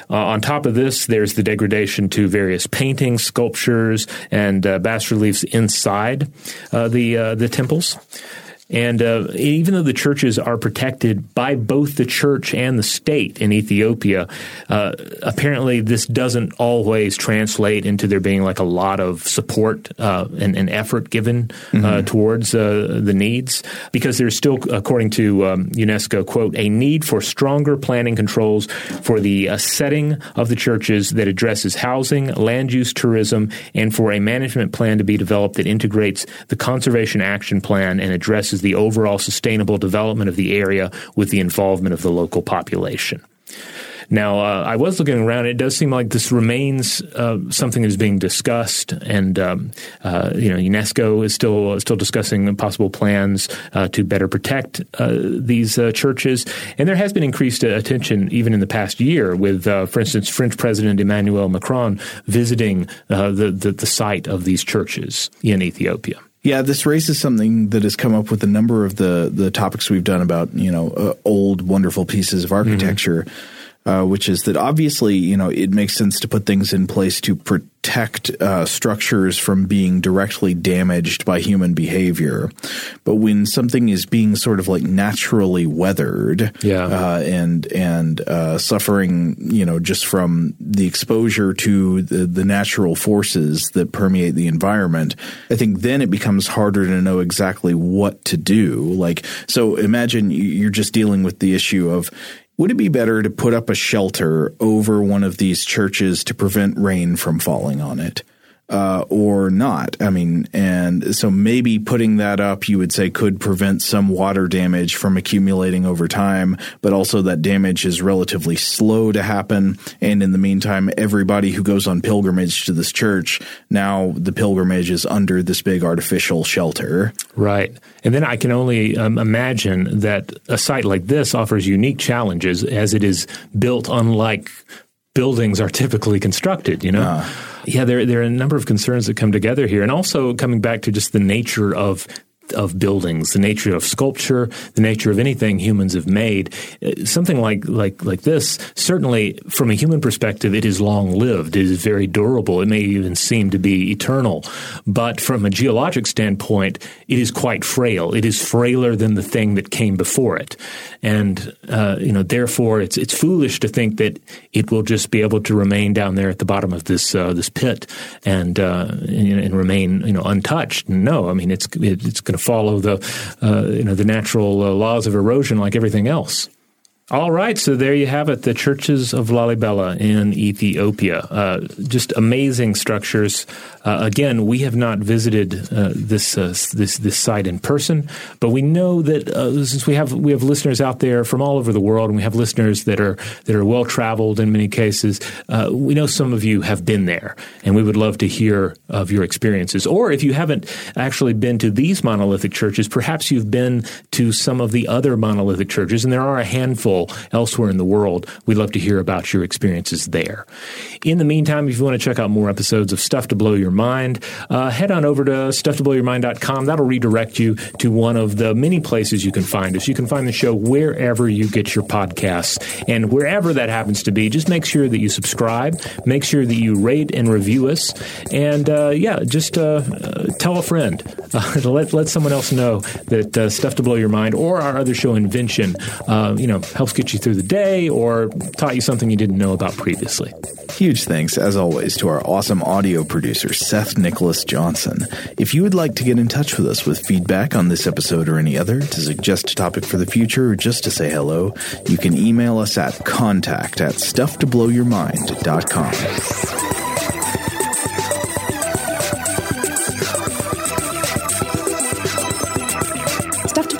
Uh, on top of this, there's the degradation to various paintings, sculptures, and uh, bas reliefs inside uh, the uh, the temples. And uh, even though the churches are protected by both the church and the state in Ethiopia, uh, apparently this doesn't always translate into there being like a lot of support uh, and, and, effort given uh, mm-hmm. towards uh, the needs because there's still, according to um, UNESCO, quote, a need for stronger planning controls for the uh, setting of the churches that addresses housing, land use, tourism, and for a management plan to be developed that integrates the conservation action plan and addresses the overall sustainable development of the area with the involvement of the local population. Now, uh, I was looking around. It does seem like this remains uh, something that is being discussed, and um, uh, you know, UNESCO is still still discussing possible plans uh, to better protect uh, these uh, churches. And there has been increased attention even in the past year, with, for instance, French President Emmanuel Macron visiting the, the the site of these churches in Ethiopia. Yeah, this raises something that has come up with a number of the the topics we've done about you know uh, old wonderful pieces of architecture. Mm-hmm uh, which is that obviously, you know, it makes sense to put things in place to protect uh, structures from being directly damaged by human behavior. But when something is being sort of like naturally weathered, yeah. Uh, and and uh, suffering, you know, just from the exposure to the, the natural forces that permeate the environment, I think then it becomes harder to know exactly what to do. Like, so imagine you're just dealing with the issue of would it be better to put up a shelter over one of these churches to prevent rain from falling on it? Uh, or not. I mean, and so maybe putting that up, you would say, could prevent some water damage from accumulating over time, but also that damage is relatively slow to happen. And in the meantime, everybody who goes on pilgrimage to this church, now the pilgrimage is under this big artificial shelter. Right. And then I can only um, imagine that a site like this offers unique challenges as it is built unlike buildings are typically constructed, you know? Uh. Yeah, there, there are a number of concerns that come together here. And also coming back to just the nature of of buildings, the nature of sculpture, the nature of anything humans have made. Uh, something like like like this, certainly from a human perspective, it is long lived. It is very durable. It may even seem to be eternal. But from a geologic standpoint, it is quite frail. It is frailer than the thing that came before it, and uh, you know, therefore, it's it's foolish to think that it will just be able to remain down there at the bottom of this uh, this pit and, uh, and, and remain you know untouched. No, I mean it's it's going to follow the uh, you know the natural uh, laws of erosion like everything else. All right, so there you have it, the churches of Lalibela in Ethiopia. Uh, just amazing structures. Uh, again, we have not visited uh, this uh, this this site in person, but we know that uh, since we have we have listeners out there from all over the world, and we have listeners that are that are well traveled in many cases. Uh, we know some of you have been there, and we would love to hear of your experiences. Or if you haven't actually been to these monolithic churches, perhaps you've been to some of the other monolithic churches, and there are a handful elsewhere in the world. We'd love to hear about your experiences there. In the meantime, if you want to check out more episodes of Stuff to Blow Your Mind, uh, head on over to stufftoblowyourmind.com. That'll redirect you to one of the many places you can find us. You can find the show wherever you get your podcasts. And wherever that happens to be, just make sure that you subscribe, make sure that you rate and review us. And uh, yeah, just uh, uh tell a friend. [LAUGHS] let, let someone else know that uh, Stuff to Blow Your Mind or our other show, Invention, uh, you know, helps get you through the day or taught you something you didn't know about previously. Huge thanks, as always, to our awesome audio producer, Seth Nicholas Johnson. If you would like to get in touch with us with feedback on this episode or any other, to suggest a topic for the future, or just to say hello, you can email us at contact at stufftoblowyourmind.com.